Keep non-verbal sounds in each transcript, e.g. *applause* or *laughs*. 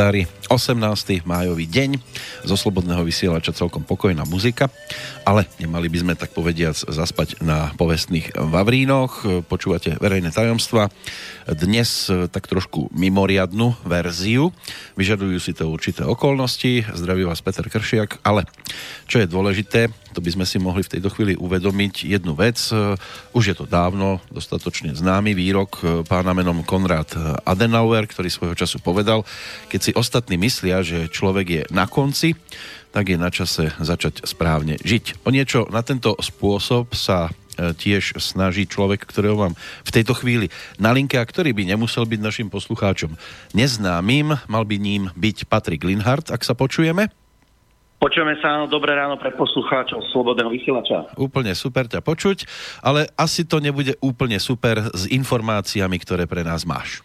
kalendári 18. májový deň zo Slobodného vysielača celkom pokojná muzika, ale nemali by sme tak povediac zaspať na povestných Vavrínoch. Počúvate verejné tajomstva. Dnes tak trošku mimoriadnu verziu. Vyžadujú si to určité okolnosti. Zdraví vás Peter Kršiak, ale čo je dôležité, to by sme si mohli v tejto chvíli uvedomiť jednu vec. Už je to dávno dostatočne známy výrok pána menom Konrad Adenauer, ktorý svojho času povedal, keď si ostatní myslia, že človek je na konci, tak je na čase začať správne žiť. O niečo na tento spôsob sa e, tiež snaží človek, ktorého mám v tejto chvíli na linke a ktorý by nemusel byť našim poslucháčom neznámym, mal by ním byť Patrik Linhardt, ak sa počujeme. Počujeme sa, áno, dobré ráno pre poslucháčov Slobodného vysielača. Úplne super ťa počuť, ale asi to nebude úplne super s informáciami, ktoré pre nás máš.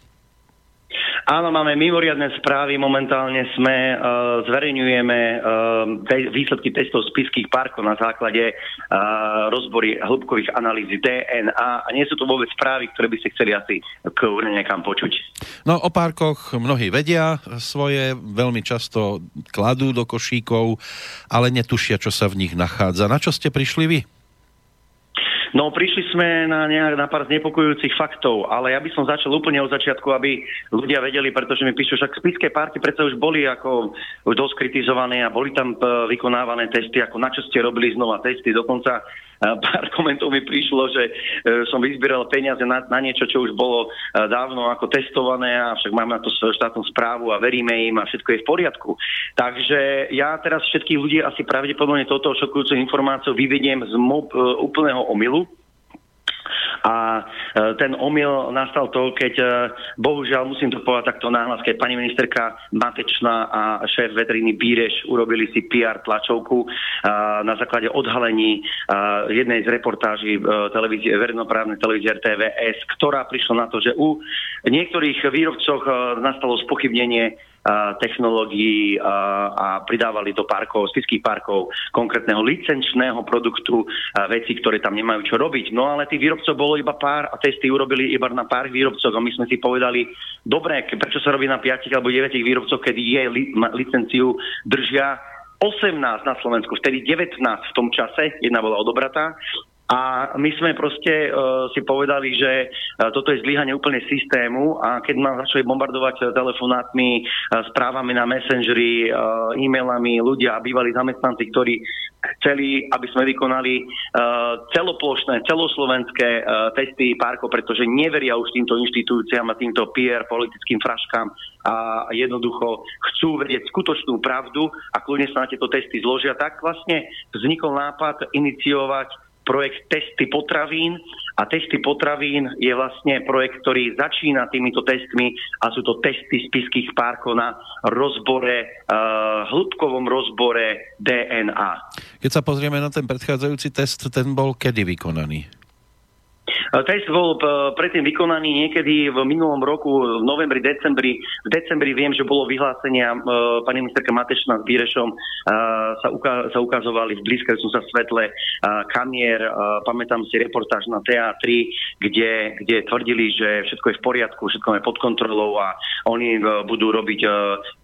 Áno, máme mimoriadne správy. Momentálne sme, uh, zverejňujeme uh, te- výsledky testov spiských parkov na základe uh, rozbory hĺbkových analýzy DNA a nie sú to vôbec správy, ktoré by ste chceli asi k niekam počuť. No o parkoch mnohí vedia svoje, veľmi často kladú do košíkov, ale netušia, čo sa v nich nachádza. Na čo ste prišli vy? No, prišli sme na, nejak, na pár znepokojujúcich faktov, ale ja by som začal úplne od začiatku, aby ľudia vedeli, pretože mi píšu, však spické parky predsa už boli ako dosť kritizované a boli tam e, vykonávané testy, ako na čo ste robili znova testy, dokonca pár *laughs* komentov mi prišlo, že e, som vyzbieral peniaze na, na niečo, čo už bolo e, dávno ako testované a však máme na to štátnu správu a veríme im a všetko je v poriadku. Takže ja teraz všetkých ľudí asi pravdepodobne toto šokujúcu informáciu vyvediem z mob, e, úplného omylu, a e, ten omyl nastal to, keď e, bohužiaľ musím to povedať takto náhlas, keď pani ministerka Matečná a šéf veteriny Bíreš urobili si PR tlačovku e, na základe odhalení jednej z reportáží televízie, verejnoprávnej televízie RTVS, ktorá prišla na to, že u niektorých výrobcoch nastalo spochybnenie technológií a pridávali do parkov, spiských parkov konkrétneho licenčného produktu veci, ktoré tam nemajú čo robiť. No ale tých výrobcov bolo iba pár a testy urobili iba na pár výrobcov a my sme si povedali, dobre, prečo sa robí na 5 alebo 9 výrobcov, kedy je licenciu držia 18 na Slovensku, vtedy 19 v tom čase, jedna bola odobratá a my sme proste uh, si povedali, že uh, toto je zlyhanie úplne systému a keď ma začali bombardovať telefonátmi, uh, správami na Messengeri, uh, e-mailami ľudia a bývalí zamestnanci, ktorí chceli, aby sme vykonali uh, celoplošné, celoslovenské uh, testy parkov, pretože neveria už týmto inštitúciám a týmto PR politickým fraškám a jednoducho chcú vedieť skutočnú pravdu a kľudne sa na tieto testy zložia, tak vlastne vznikol nápad iniciovať projekt Testy potravín a Testy potravín je vlastne projekt, ktorý začína týmito testmi a sú to testy spiských párkov na rozbore, uh, hĺbkovom rozbore DNA. Keď sa pozrieme na ten predchádzajúci test, ten bol kedy vykonaný? Test bol eh, predtým vykonaný niekedy v minulom roku, v novembri, decembri. V decembri viem, že bolo vyhlásenia eh, pani ministerka Matešna s Bírešom eh, sa, uka- sa ukazovali v blízkajúcom sa svetle kamier. Pamätám si reportáž na teatri, kde, kde tvrdili, že všetko je v poriadku, všetko je pod kontrolou a oni budú robiť,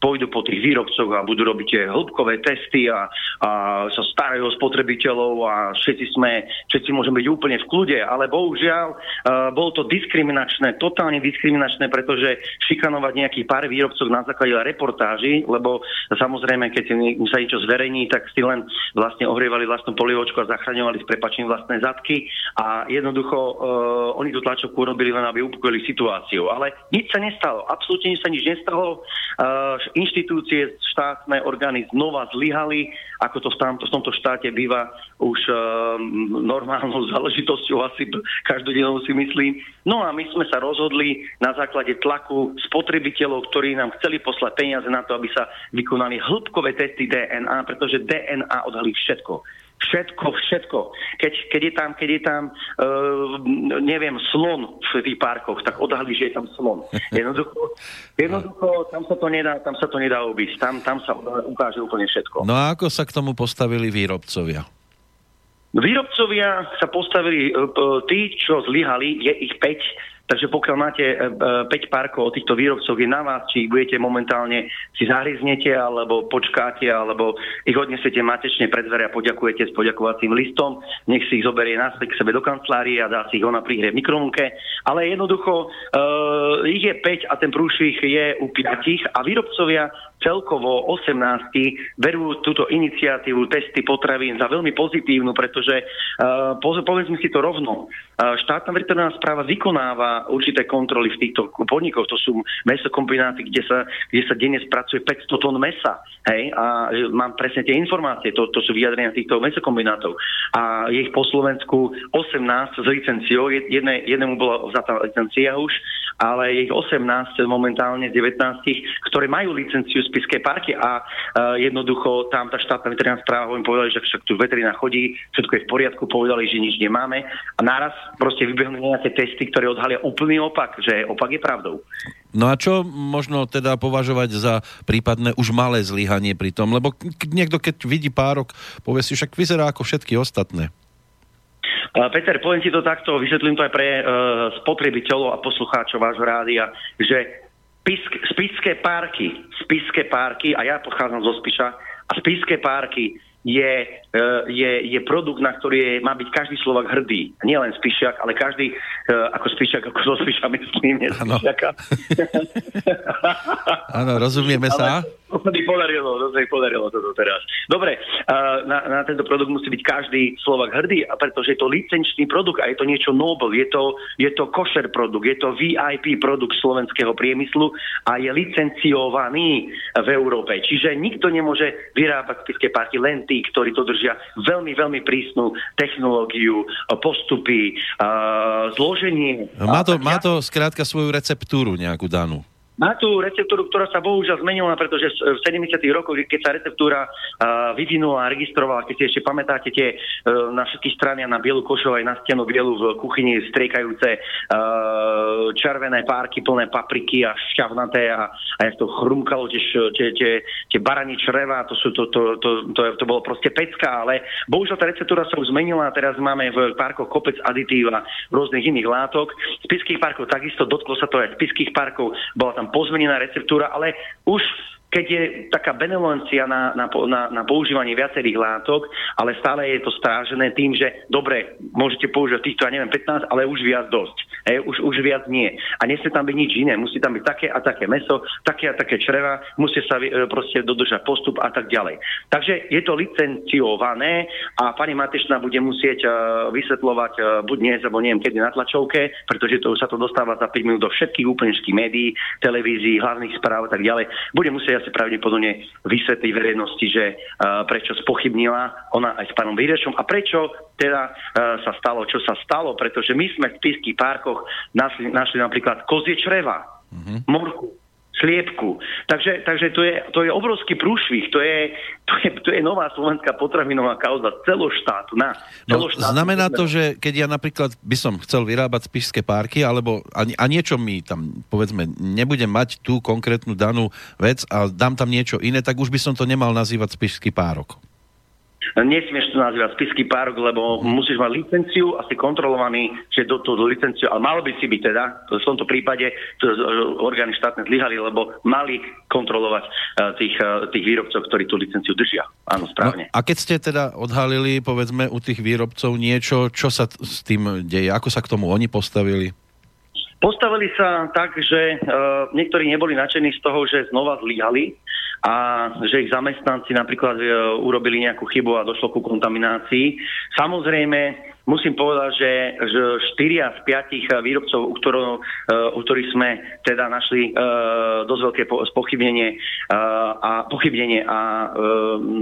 pôjdu po tých výrobcoch a budú robiť hĺbkové testy a, a sa starajú o spotrebiteľov a všetci sme, všetci môžeme byť úplne v kľude, ale bohužiaľ bohužiaľ, uh, bolo to diskriminačné, totálne diskriminačné, pretože šikanovať nejakých pár výrobcov na základe reportáži, lebo samozrejme, keď sa niečo zverejní, tak si len vlastne ohrievali vlastnú polievočku a zachraňovali s prepačením vlastné zadky a jednoducho uh, oni tú tlačovku urobili len, aby upokojili situáciu. Ale nič sa nestalo, absolútne sa nič nestalo. Uh, inštitúcie, štátne orgány znova zlyhali, ako to v tomto, v tomto štáte býva už uh, normálnou záležitosťou asi každodennou si myslím. No a my sme sa rozhodli na základe tlaku spotrebiteľov, ktorí nám chceli poslať peniaze na to, aby sa vykonali hĺbkové testy DNA, pretože DNA odhalí všetko. Všetko, všetko. Keď, keď je tam, keď je tam uh, neviem, slon v tých parkoch, tak odhalí, že je tam slon. *laughs* Jednoducho, jednoducho tam, sa to nedá, tam sa to nedá obísť. Tam, tam sa ukáže úplne všetko. No a ako sa k tomu postavili výrobcovia? Výrobcovia sa postavili, e, tí, čo zlyhali, je ich 5, Takže pokiaľ máte 5 parkov od týchto výrobcov, je na vás, či ich budete momentálne si zahryznete, alebo počkáte, alebo ich odnesete matečne pred dvere a poďakujete s poďakovacím listom. Nech si ich zoberie naspäť k sebe do kancelárie a dá si ich ona prihrie v mikrovlnke. Ale jednoducho uh, ich je 5 a ten prúšvih je u 5 a výrobcovia celkovo 18 berú túto iniciatívu testy potravín za veľmi pozitívnu, pretože uh, povedzme si to rovno, uh, štátna veterinárna správa vykonáva určité kontroly v týchto podnikoch, to sú mesokombináty, kde sa, kde sa denne spracuje 500 tón mesa, hej, a mám presne tie informácie, to, to sú vyjadrenia týchto mesokombinátov. A je ich po Slovensku 18 s licenciou, jedné, jednému bola vzatá licencia už, ale je ich 18 momentálne z 19, ktoré majú licenciu Spiskej parky a uh, jednoducho tam tá štátna veterinárna správa im povedali, že však tu veterina chodí, všetko je v poriadku, povedali, že nič nemáme a naraz proste vybehnú nejaké testy, ktoré odhalia úplný opak, že opak je pravdou. No a čo možno teda považovať za prípadné už malé zlyhanie pri tom? Lebo niekto, keď vidí párok, povie si, však vyzerá ako všetky ostatné. Peter, poviem ti to takto, vysvetlím to aj pre uh, spotrebiteľov a poslucháčov vášho rádia, že Spisk, spiské párky, spiské párky, a ja pochádzam zo Spiša, a spiské párky je, e, je, je produkt, na ktorý je, má byť každý Slovak hrdý. Nie len Spišiak, ale každý, ako Spišiak, ako zo Spiša myslím, nie Spišiaka. *laughs* Áno, rozumieme sa. Ale, to sa mi podarilo, to sa mi podarilo toto teraz. Dobre, na, na tento produkt musí byť každý Slovak hrdý, a pretože je to licenčný produkt a je to niečo noble, je to, je to kosher produkt, je to VIP produkt slovenského priemyslu a je licenciovaný v Európe. Čiže nikto nemôže vyrábať spiske parky, len tí, ktorí to držia veľmi, veľmi prísnu technológiu, postupy, zloženie. Má to, má to skrátka svoju receptúru nejakú danú. Má tu receptúru, ktorá sa bohužiaľ zmenila, pretože v 70. rokoch, keď sa receptúra uh, vyvinula a registrovala, keď si ešte pamätáte tie uh, na všetky strany a na bielu košov aj na stenu bielu v kuchyni striekajúce uh, červené párky plné papriky a šťavnaté a, a jak to chrumkalo tie, tie, tie, tie barani čreva, to, sú, to, to, to, to, to, bolo proste pecka, ale bohužiaľ tá receptúra sa už zmenila a teraz máme v parkoch kopec aditív a rôznych iných látok. Z piských parkov takisto dotklo sa to aj z piských parkov, bola tam tam pozmenená receptúra, ale už keď je taká benevolencia na, na, na, na používanie viacerých látok, ale stále je to strážené tým, že dobre, môžete používať týchto, ja neviem, 15, ale už viac dosť. Hej, už, už viac nie. A nesmie tam byť nič iné. Musí tam byť také a také meso, také a také čreva, musí sa e, proste dodržať postup a tak ďalej. Takže je to licenciované a pani Matešná bude musieť uh, vysvetľovať uh, buď dnes, alebo neviem kedy na tlačovke, pretože to, sa to dostáva za 5 minút do všetkých úplne médií, televízií, hlavných správ a tak ďalej. Bude musieť asi pravdepodobne vysvetliť verejnosti, že uh, prečo spochybnila ona aj s pánom Výrešom a prečo teda uh, sa stalo, čo sa stalo, pretože my sme v Píských parkoch našli, našli napríklad kozie čreva, mm-hmm. morku, sliepku. Takže, takže to, je, to je obrovský prúšvih, to je, to, je, to je nová slovenská potravinová kauza celoštátna. No, znamená to, že keď ja napríklad by som chcel vyrábať spišské párky, alebo a, a niečo mi tam, povedzme, nebudem mať tú konkrétnu danú vec a dám tam niečo iné, tak už by som to nemal nazývať spišský párok. Nesmieš to nazývať spisky párok, lebo musíš mať licenciu a si kontrolovaný, že do tú licenciu, ale malo by si byť teda, v tomto prípade to, orgány štátne zlyhali, lebo mali kontrolovať e, tých, e, tých výrobcov, ktorí tú licenciu držia. Áno, správne. No, a keď ste teda odhalili, povedzme, u tých výrobcov niečo, čo sa s tým deje? Ako sa k tomu oni postavili? Postavili sa tak, že uh, niektorí neboli nadšení z toho, že znova zlyhali a že ich zamestnanci napríklad e, urobili nejakú chybu a došlo ku kontaminácii. Samozrejme, musím povedať, že, že 4 z 5 výrobcov, u, ktorou, u ktorých sme teda našli uh, dosť veľké spochybnenie uh, a pochybnenie a uh,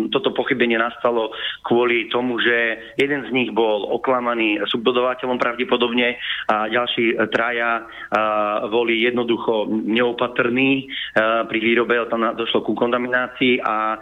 toto pochybenie nastalo kvôli tomu, že jeden z nich bol oklamaný subdodovateľom pravdepodobne a ďalší traja boli jednoducho neopatrní pri výrobe, tam došlo ku kontaminácii a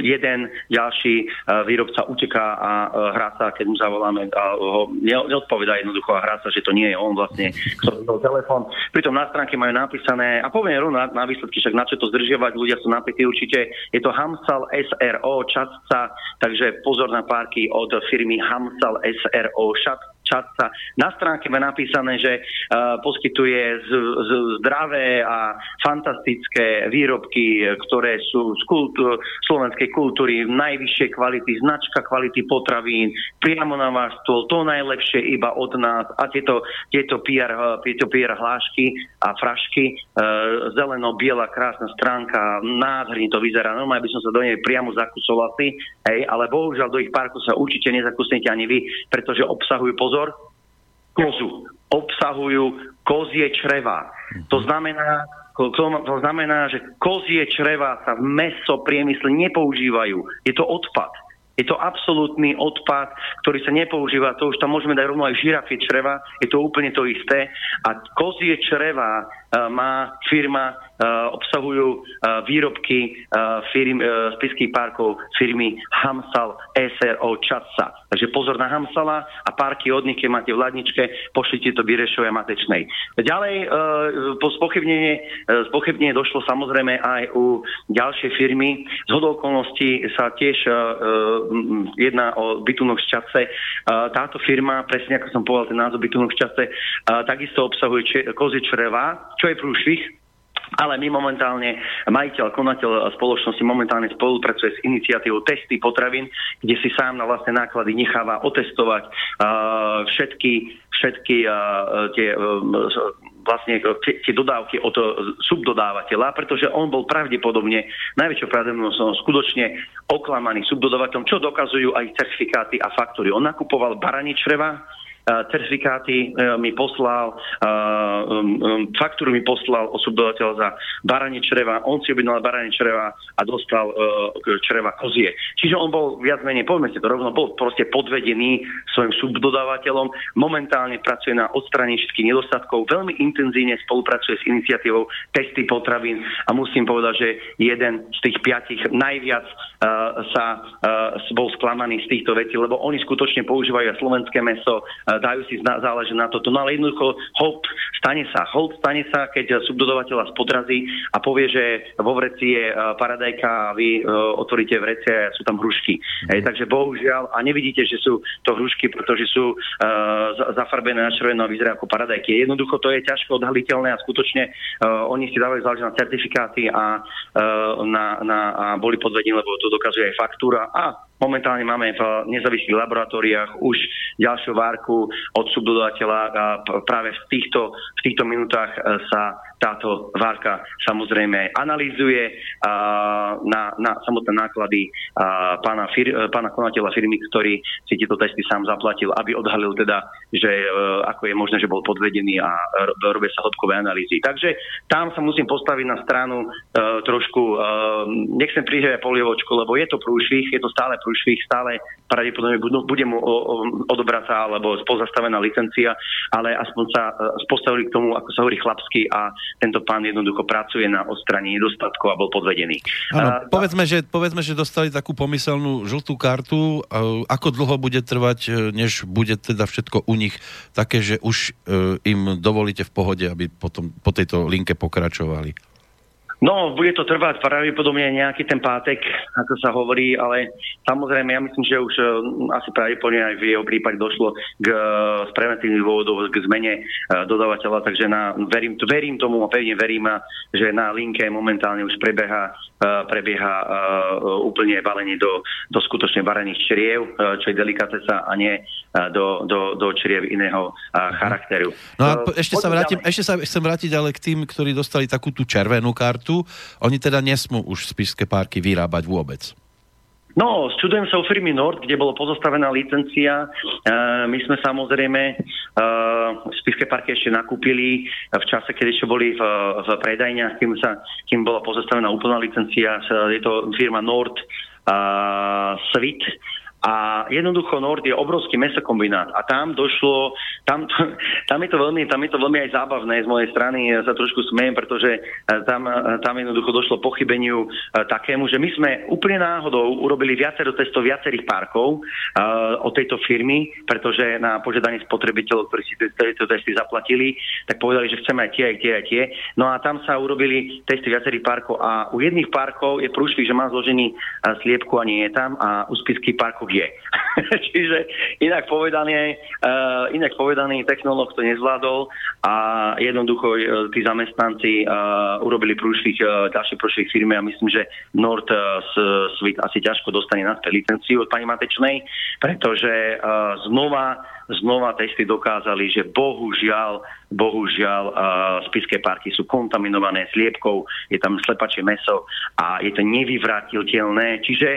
jeden ďalší výrobca uteká a hrá sa, keď mu zavoláme a ho neodpovedá jednoducho a hrá sa, že to nie je on vlastne, ktorý to telefón. Pritom na stránke majú napísané, a poviem rovno na, na výsledky, však na čo to zdržiavať, ľudia sú napísali určite, je to Hamsal SRO Časca, takže pozor na párky od firmy Hamsal SRO Šat, Čatca. Na stránke má napísané, že uh, poskytuje zdravé a fantastické výrobky, ktoré sú z kultúr, slovenskej kultúry najvyššej kvality, značka kvality potravín, priamo na váš stôl, to najlepšie iba od nás a tieto, tieto, PR, tieto PR hlášky a frašky, uh, zeleno-biela krásna stránka, nádherne to vyzerá, normálne by som sa do nej priamo zakusol asi, hej, ale bohužiaľ do ich parku sa určite nezakusnete ani vy, pretože obsahujú pozor, kozu. Obsahujú kozie čreva. To znamená, to znamená, že kozie čreva sa v meso priemysle nepoužívajú. Je to odpad. Je to absolútny odpad, ktorý sa nepoužíva. To už tam môžeme dať rovno aj žirafie čreva. Je to úplne to isté. A kozie čreva má firma Eh, obsahujú eh, výrobky eh, firm, spiských parkov firmy Hamsal SRO Čatsa. Takže pozor na Hamsala a parky od nich, keď máte v ladničke, pošlite to Birešovej Matečnej. Ďalej po spochybnenie, spochybnenie došlo samozrejme aj u ďalšej firmy. Z hodou okolností sa tiež jedná o bytunok z Čatce. Táto firma, presne ako som povedal ten názov bytunok z Čatce, takisto obsahuje kozie čreva, čo je prúšvih, ale my momentálne, majiteľ, konateľ spoločnosti momentálne spolupracuje s iniciatívou Testy potravín, kde si sám na vlastné náklady necháva otestovať uh, všetky, všetky uh, tie uh, vlastne tie dodávky od subdodávateľa, pretože on bol pravdepodobne najväčšou pravdepodobnosťou skutočne oklamaný subdodávateľom, čo dokazujú aj certifikáty a faktúry. On nakupoval barani čreva, certifikáty e, mi poslal, um, um, faktúru mi poslal osubdovateľ za baranie čreva, on si objednal baranie čreva a dostal uh, čreva kozie. Čiže on bol viac menej, poďme si to rovno, bol proste podvedený svojim subdodávateľom, momentálne pracuje na odstranení všetkých nedostatkov, veľmi intenzívne spolupracuje s iniciatívou testy potravín a musím povedať, že jeden z tých piatich najviac uh, sa bol sklamaný z týchto vecí, lebo oni skutočne používajú slovenské meso, dajú si záležiť na toto. No ale jednoducho hold stane sa. Hold stane sa, keď subdodovateľa spodrazí a povie, že vo vreci je e, paradajka a vy uh, otvoríte vrece a sú tam hrušky. Mm. Hej, takže bohužiaľ, a nevidíte, že sú to hrušky, pretože sú uh, zafarbené na červeno a vyzerajú ako paradajky. Jednoducho to je ťažko odhaliteľné a skutočne uh, oni si dávajú záležiť na certifikáty a, uh, na, na, a boli podvedení, lebo to dokazuje aj faktúra a Momentálne máme v nezávislých laboratóriách už ďalšiu várku od subdodateľa a práve v týchto, v týchto minútach e, sa táto várka samozrejme analýzuje na, na samotné náklady pána, fir, pána konateľa firmy, ktorý si tieto testy sám zaplatil, aby odhalil teda, že e, ako je možné, že bol podvedený a robia sa hĺbkové analýzy. Takže tam sa musím postaviť na stranu e, trošku, nechcem prihrať polievočku, lebo je to prúšvih, je to stále prúšvih, stále pravdepodobne bude mu odobrata alebo pozastavená licencia, ale aspoň sa e, postavili k tomu, ako sa hovorí chlapsky a tento pán jednoducho pracuje na odstraní nedostatkov a bol podvedený. Ano, povedzme, že, povedzme, že dostali takú pomyselnú žltú kartu. Ako dlho bude trvať, e, než bude teda všetko u nich také, že už e, im dovolíte v pohode, aby potom po tejto linke pokračovali? No, bude to trvať. Pravdepodobne nejaký ten pátek, ako sa hovorí, ale samozrejme, ja myslím, že už uh, asi pravdepodobne aj v jeho prípade došlo k, uh, z preventívnych dôvodov k zmene uh, dodávateľa, takže na, verím, verím tomu a pevne verím, že na linke momentálne už prebieha, prebieha úplne balenie do, do skutočne varených čriev, čo je delikatesa a nie do, do, do čriev iného uh, charakteru. No a ešte, sa vrátim, ešte sa chcem vrátiť ale k tým, ktorí dostali takú tú červenú kartu, tu, oni teda nesmú už spišské párky vyrábať vôbec. No, čudujem sa o firmy Nord, kde bolo pozostavená licencia. Uh, my sme samozrejme uh, spiské parky ešte nakúpili v čase, keď ešte boli v, v predajniach, kým, sa, kým bola pozostavená úplná licencia. Je to firma Nord uh, Svit a jednoducho Nord je obrovský mesokombinát a tam došlo, tam, *laughs* tam, je to veľmi, tam je to veľmi aj zábavné z mojej strany, ja sa trošku smejem, pretože eh, tam, eh, tam jednoducho došlo pochybeniu eh, takému, že my sme úplne náhodou urobili viacero testov viacerých parkov uh, od tejto firmy, pretože na požiadanie spotrebiteľov, ktorí si tieto testy zaplatili, tak povedali, že chceme aj tie, aj tie, aj tie. No a tam sa urobili testy viacerých parkov a u jedných parkov je prúšvih, že má zložený sliepku a nie je tam a u spiských parkov je. *laughs* Čiže inak povedané, uh, inak povedaný technológ to nezvládol a jednoducho uh, tí zamestnanci uh, urobili prúšvih, uh, ďalší prúšvih firmy a myslím, že Nord uh, Svit asi ťažko dostane na licenciu od pani Matečnej, pretože uh, znova znova testy dokázali, že bohužiaľ, bohužiaľ uh, spiské parky sú kontaminované sliepkou, je tam slepačie meso a je to nevyvratiteľné. Čiže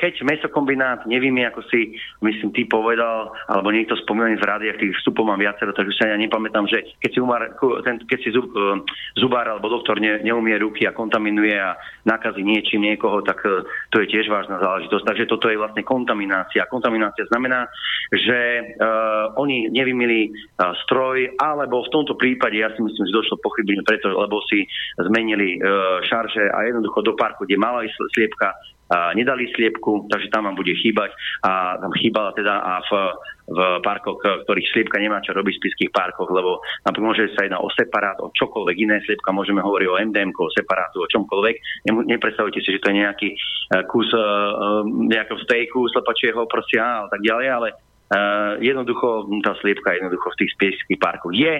keď mesokombinát nevíme, ako si, myslím, ty povedal, alebo niekto spomínaný v rádiách, tých vstupov mám viacero, takže sa ja nepamätám, že keď si, umar, ten, keď si zub, uh, zubár alebo doktor ne, neumie ruky a kontaminuje a nakazí niečím niekoho, tak uh, to je tiež vážna záležitosť. Takže toto je vlastne kontaminácia. Kontaminácia znamená, že uh, oni nevymili uh, stroj, alebo v tomto prípade, ja si myslím, že došlo pochybenie preto, lebo si zmenili uh, šarže a jednoducho do parku, kde mala sliepka, nedali sliepku, takže tam vám bude chýbať a tam chýbala teda a v, v parkoch, ktorých sliepka nemá čo robiť v spiských parkoch, lebo napríklad môže sa jednať o separát, o čokoľvek iné sliepka, môžeme hovoriť o MDM, o separátu, o čomkoľvek. Nepredstavujte si, že to je nejaký eh, kus uh, nejakého stejku slepačieho proste a tak ďalej, ale Uh, jednoducho, tá sliepka jednoducho v tých spieských parkoch je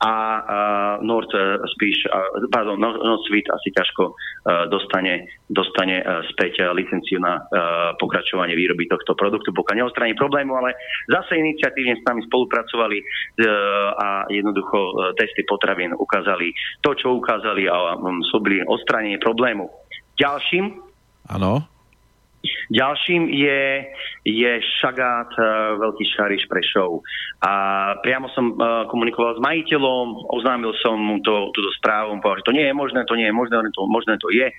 a uh, Nord uh, spíš, uh, pardon, Nord Svit asi ťažko uh, dostane, dostane uh, späť uh, licenciu na uh, pokračovanie výroby tohto produktu, pokiaľ neostraní problému, ale zase iniciatívne s nami spolupracovali uh, a jednoducho uh, testy potravín ukázali to, čo ukázali a um, slúbili odstránenie problému. Ďalším Áno. Ďalším je, je Šagát, uh, Veľký Šariš Prešov. A priamo som uh, komunikoval s majiteľom, oznámil som mu to, túto správu, povedal, že to nie je možné, to nie je možné, to, možné to je.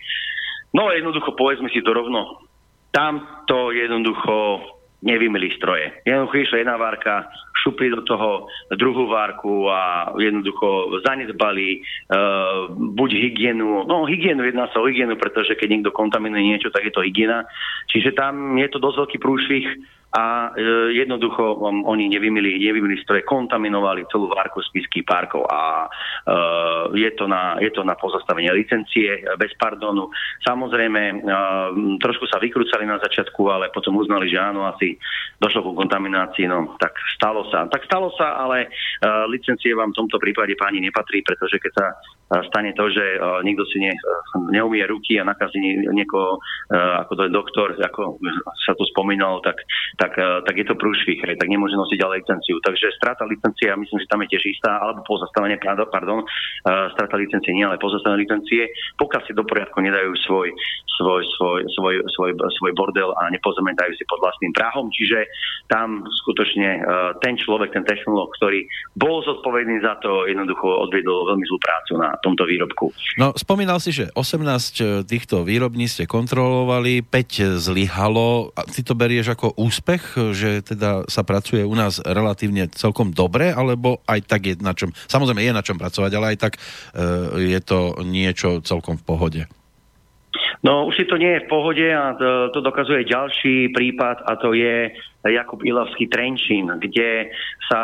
No jednoducho povedzme si to rovno. Tam to jednoducho nevymili stroje. Jednoducho išla jedna várka, šupli do toho druhú várku a jednoducho zanedbali uh, buď hygienu, no hygienu, jedná sa o hygienu, pretože keď niekto kontaminuje niečo, tak je to hygiena. Čiže tam je to dosť veľký prúšvih a e, jednoducho um, oni nevymili, nevymili stroje, kontaminovali celú várku spiských parkov a e, je, to na, je to na pozastavenie licencie e, bez pardonu. Samozrejme, e, trošku sa vykrúcali na začiatku, ale potom uznali, že áno, asi došlo ku kontaminácii, no tak stalo sa. Tak stalo sa, ale e, licencie vám v tomto prípade páni nepatrí, pretože keď sa stane to, že niekto si ne, neumie ruky a nakazí niekoho, ako to je doktor, ako sa tu spomínalo, tak, tak, tak je to prúšvih, tak nemôže nosiť ďalej licenciu. Takže strata licencie, ja myslím, že tam je tiež istá, alebo pozastavenie, pardon, strata licencie nie, ale pozastavenie licencie, pokiaľ si do poriadku nedajú svoj, svoj, svoj, svoj, svoj, svoj bordel a nepozametajú si pod vlastným prahom, čiže tam skutočne ten človek, ten technológ, ktorý bol zodpovedný za to, jednoducho odviedol veľmi zlú prácu na tomto výrobku. No, spomínal si, že 18 e, týchto výrobní ste kontrolovali, 5 zlyhalo. Ty to berieš ako úspech, že teda sa pracuje u nás relatívne celkom dobre, alebo aj tak je na čom, samozrejme je na čom pracovať, ale aj tak e, je to niečo celkom v pohode. No už si to nie je v pohode a to, to dokazuje ďalší prípad a to je Jakub Ilavský Trenčín, kde sa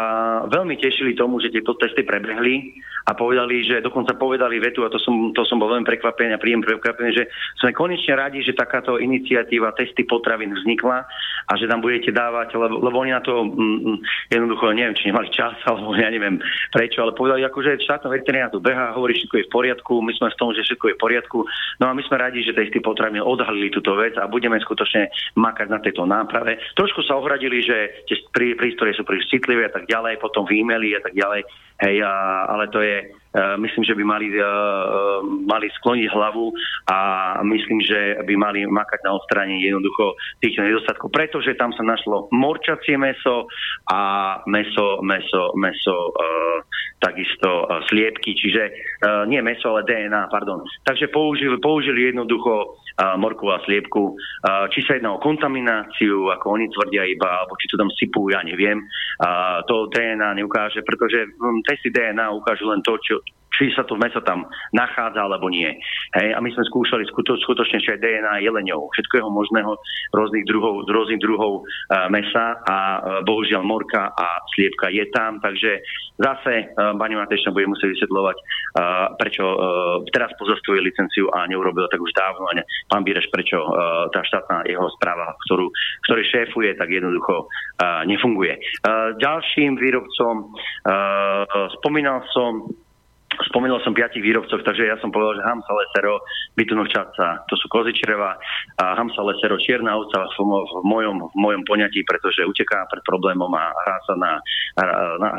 veľmi tešili tomu, že tieto testy prebehli a povedali, že dokonca povedali vetu, a to som, to som bol veľmi prekvapený a príjem prekvapený, že sme konečne radi, že takáto iniciatíva testy potravín vznikla a že tam budete dávať, lebo, lebo oni na to mm, mm jednoducho, neviem, či nemali čas, *laughs* alebo ja neviem prečo, ale povedali, ako, že štátna veterinária tu beha, hovorí, všetko je v poriadku, my sme v tom, že všetko je v poriadku, no a my sme radi, že testy potravín odhalili túto vec a budeme skutočne makať na tejto náprave. Trošku sa ohradili, že tie prístroje sú príliš citlivé a tak ďalej, potom výmeli a tak ďalej, hej, a, ale to je Eh, myslím, že by mali, eh, mali skloniť hlavu a myslím, že by mali makať na odstránenie jednoducho týchto nedostatkov, pretože tam sa našlo morčacie meso a meso, meso, meso e, takisto e, sliepky, čiže e, nie meso, ale DNA, pardon. Takže použili, použili jednoducho morku a sliepku. Či sa jedná o kontamináciu, ako oni tvrdia iba, alebo či to tam sypú, ja neviem. To DNA neukáže, pretože hm, testy DNA ukážu len to, čo, či sa to meso tam nachádza alebo nie. Hej, a my sme skúšali skuto, skutočne aj DNA jeleňov, všetkého možného, rôznych druhov, rôznych druhov uh, mesa a uh, bohužiaľ morka a sliepka je tam, takže zase uh, pani Matešna bude musieť vysvetľovať, uh, prečo uh, teraz pozastavuje licenciu a neurobil tak už dávno. A ne, pán Bíreš, prečo uh, tá štátna jeho správa, ktorú, ktorý šéfuje, tak jednoducho uh, nefunguje. Uh, ďalším výrobcom uh, spomínal som Spomínal som piatich výrobcov, takže ja som povedal, že Hamsa Lesero, Bytunovčaca, to sú kozičreva a Hamsa Lesero, čierna ovca v, v, mojom, v mojom poňatí, pretože uteká pred problémom a hrá sa na,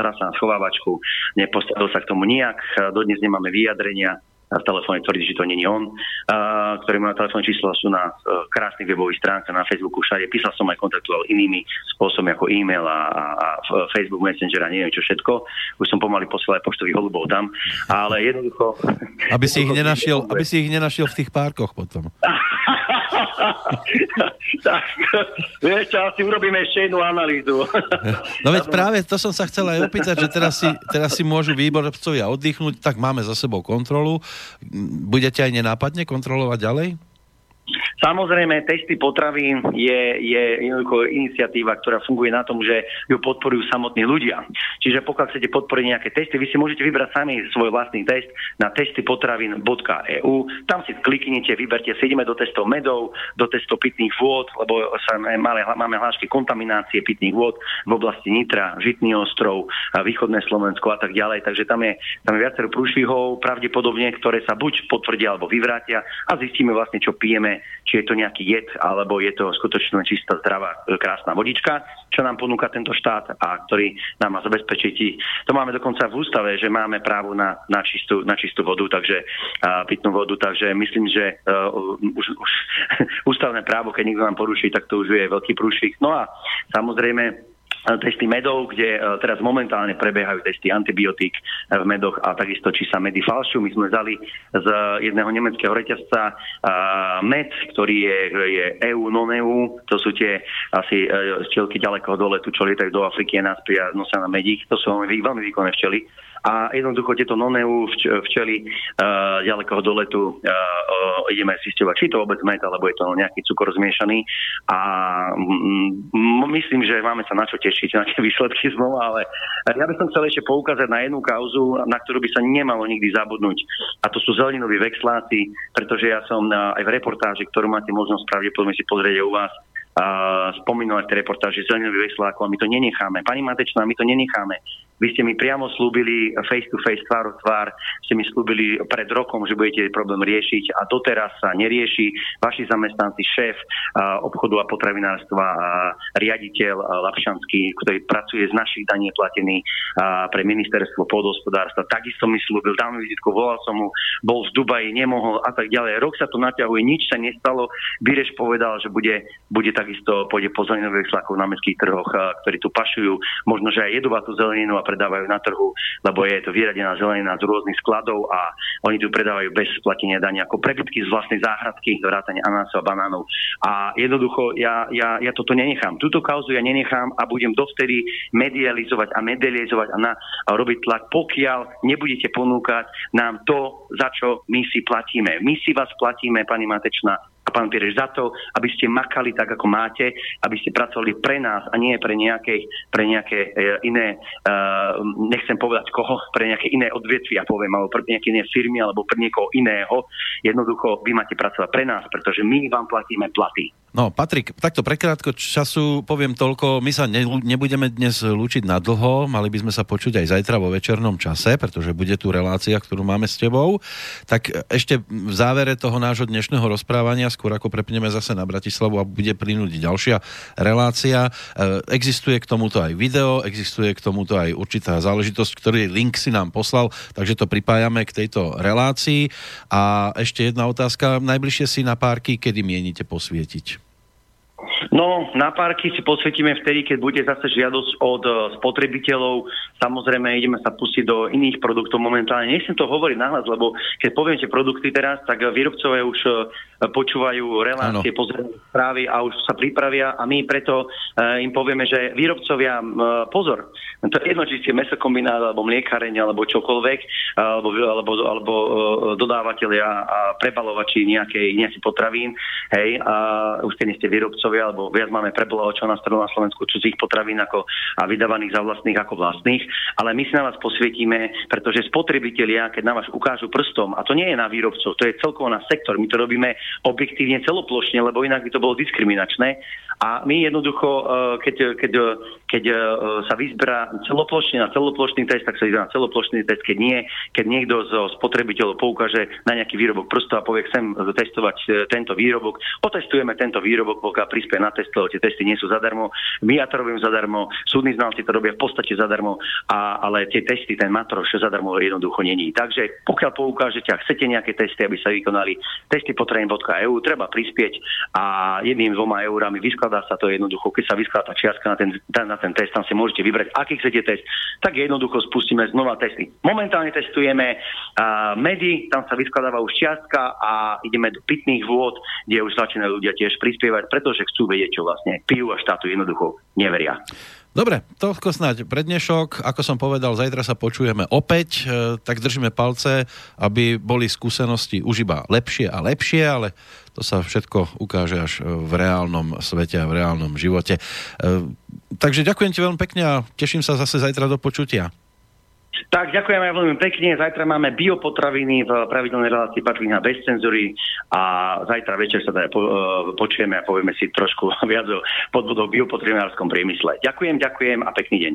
hrá sa na schovávačku. Nepostavil sa k tomu nijak, dodnes nemáme vyjadrenia v telefóne tvrdí, že to není on, uh, ktorý má telefónne číslo, sú na uh, krásnych webových stránkach, na Facebooku, všade. Písal som aj kontaktoval inými spôsobmi ako e-mail a, a, a Facebook Messenger a neviem čo všetko. Už som pomaly posielal aj poštových holubov tam, ale jednoducho... Aby si ich nenašiel, aby si ich nenašiel v tých párkoch potom. *laughs* *laughs* tak, vieš, asi urobíme ešte jednu analýzu. no veď *laughs* práve to som sa chcel aj opýtať, že teraz si, teraz si môžu výborcovia oddychnúť, tak máme za sebou kontrolu. Budete aj nenápadne kontrolovať ďalej? Samozrejme, testy potravín je, je iniciatíva, ktorá funguje na tom, že ju podporujú samotní ľudia. Čiže pokiaľ chcete podporiť nejaké testy, vy si môžete vybrať sami svoj vlastný test na testypotravín.eu. Tam si kliknite, vyberte si, ideme do testov medov, do testov pitných vôd, lebo sa máme, máme hlášky kontaminácie pitných vôd v oblasti Nitra, Žitný ostrov, východné Slovensko a tak ďalej. Takže tam je, tam je viacero prúšvihov, pravdepodobne, ktoré sa buď potvrdia alebo vyvrátia a zistíme vlastne, čo pijeme či je to nejaký jed, alebo je to skutočne čistá, zdravá, e, krásna vodička, čo nám ponúka tento štát a ktorý nám má zabezpečiť. To máme dokonca v ústave, že máme právo na, na, čistú, na čistú vodu, takže uh, pitnú vodu, takže myslím, že uh, už, už *laughs* ústavné právo, keď niekto nám poruší, tak to už je veľký prúšvik. No a samozrejme testy medov, kde e, teraz momentálne prebiehajú testy antibiotík e, v medoch a takisto, či sa medy falšujú. My sme vzali z jedného nemeckého reťazca e, med, ktorý je, je EU, non-EU, to sú tie asi včelky ďalekého doletu, čo lietajú do Afriky a a nosia na medík. To sú veľmi, veľmi výkonné včely a jednoducho tieto noneu včely uh, ďalekého doletu uh, uh, ideme zisťovať, či to vôbec med, alebo je to nejaký cukor zmiešaný. A mm, myslím, že máme sa na čo tešiť, na tie výsledky znova, ale ja by som chcel ešte poukázať na jednu kauzu, na ktorú by sa nemalo nikdy zabudnúť. A to sú zeleninoví vexláci, pretože ja som uh, aj v reportáži, ktorú máte možnosť pravdepodobne si pozrieť u vás, uh, spomínal v tej reportáži veslákov a my to nenecháme. Pani Matečná, my to nenecháme. Vy ste mi priamo slúbili face to face, tvár o tvár, ste mi slúbili pred rokom, že budete problém riešiť a doteraz sa nerieši. Vaši zamestnanci, šéf obchodu a potravinárstva, riaditeľ Lapšanský, ktorý pracuje z našich daní platený pre ministerstvo pôdohospodárstva, takisto mi slúbil, mi vizitku, volal som mu, bol v Dubaji, nemohol a tak ďalej. Rok sa to naťahuje, nič sa nestalo. Bireš povedal, že bude, bude takisto, pôjde po zeleninových slakov na mestských trhoch, ktorí tu pašujú, možno, že aj jedovatú zeleninu a predávajú na trhu, lebo je to vyradená zelenina z rôznych skladov a oni tu predávajú bez platenia dania ako prebytky z vlastnej záhradky, vrátane anánasov a banánov. A jednoducho ja, ja, ja toto nenechám. Túto kauzu ja nenechám a budem dovtedy medializovať a medializovať a, na, a robiť tlak, pokiaľ nebudete ponúkať nám to, za čo my si platíme. My si vás platíme, pani Matečná, a pán Pireš za to, aby ste makali tak, ako máte, aby ste pracovali pre nás a nie pre nejaké, pre nejaké e, iné, uh, nechcem povedať koho, pre nejaké iné odvetvia, poviem, alebo pre nejaké iné firmy, alebo pre niekoho iného. Jednoducho, vy máte pracovať pre nás, pretože my vám platíme platy. No, Patrik, takto prekrátko času poviem toľko. My sa ne, nebudeme dnes lúčiť na dlho, mali by sme sa počuť aj zajtra vo večernom čase, pretože bude tu relácia, ktorú máme s tebou. Tak ešte v závere toho nášho dnešného rozprávania, skôr ako prepneme zase na Bratislavu a bude plynúť ďalšia relácia, e, existuje k tomuto aj video, existuje k tomuto aj určitá záležitosť, ktorý link si nám poslal, takže to pripájame k tejto relácii. A ešte jedna otázka. Najbližšie si na párky, kedy mienite posvietiť? No, na parky si posvetíme vtedy, keď bude zase žiadosť od eh, spotrebiteľov. Samozrejme, ideme sa pustiť do iných produktov momentálne. Nechcem to hovoriť nahlas, lebo keď poviem tie produkty teraz, tak výrobcovia už eh, počúvajú relácie, pozerajú správy a už sa pripravia a my preto eh, im povieme, že výrobcovia, pozor, to je jedno, či ste mesokombinát, alebo mliekareň, alebo čokoľvek, alebo, alebo, alebo dodávateľia a prebalovači nejakej, nejaký potravín, hej, a už keď ste výrobcovia, alebo viac máme prebolovačov na stranu na Slovensku cudzích potravín ako, a vydávaných za vlastných ako vlastných, ale my si na vás posvietime, pretože spotrebitelia, keď na vás ukážu prstom, a to nie je na výrobcov, to je celkovo na sektor, my to robíme objektívne celoplošne, lebo inak by to bolo diskriminačné a my jednoducho, e, keď, keď, keď e, sa vyzberá celoplošne na celoplošný test, tak sa vyzberá na celoplošný test, keď nie, keď niekto zo spotrebiteľov poukáže na nejaký výrobok prstov a povie, chcem testovať e, tento výrobok, otestujeme tento výrobok, pokiaľ prispie na test, lebo tie testy nie sú zadarmo, my ja to robím zadarmo, súdni znalci to robia v podstate zadarmo, a, ale tie testy, ten matroš zadarmo jednoducho není. Takže pokiaľ poukážete a chcete nejaké testy, aby sa vykonali testy potravín.eu, treba prispieť a jedným, dvoma eurami vyskladať vyskladá sa to jednoducho, keď sa vyskladá tá čiastka na ten, na ten test, tam si môžete vybrať, aký chcete test, tak jednoducho spustíme znova testy. Momentálne testujeme uh, medy, tam sa vyskladáva už čiastka a ideme do pitných vôd, kde už začínajú ľudia tiež prispievať, pretože chcú vedieť, čo vlastne pijú a štátu jednoducho neveria. Dobre, toľko snáď prednešok. Ako som povedal, zajtra sa počujeme opäť, e, tak držíme palce, aby boli skúsenosti už iba lepšie a lepšie, ale to sa všetko ukáže až v reálnom svete a v reálnom živote. E, takže ďakujem ti veľmi pekne a teším sa zase zajtra do počutia. Tak, ďakujem aj veľmi pekne. Zajtra máme biopotraviny v pravidelnej relácii Patrina bez cenzury a zajtra večer sa teda po, uh, počujeme a povieme si trošku *laughs* viac o podvodov v biopotravinárskom priemysle. Ďakujem, ďakujem a pekný deň.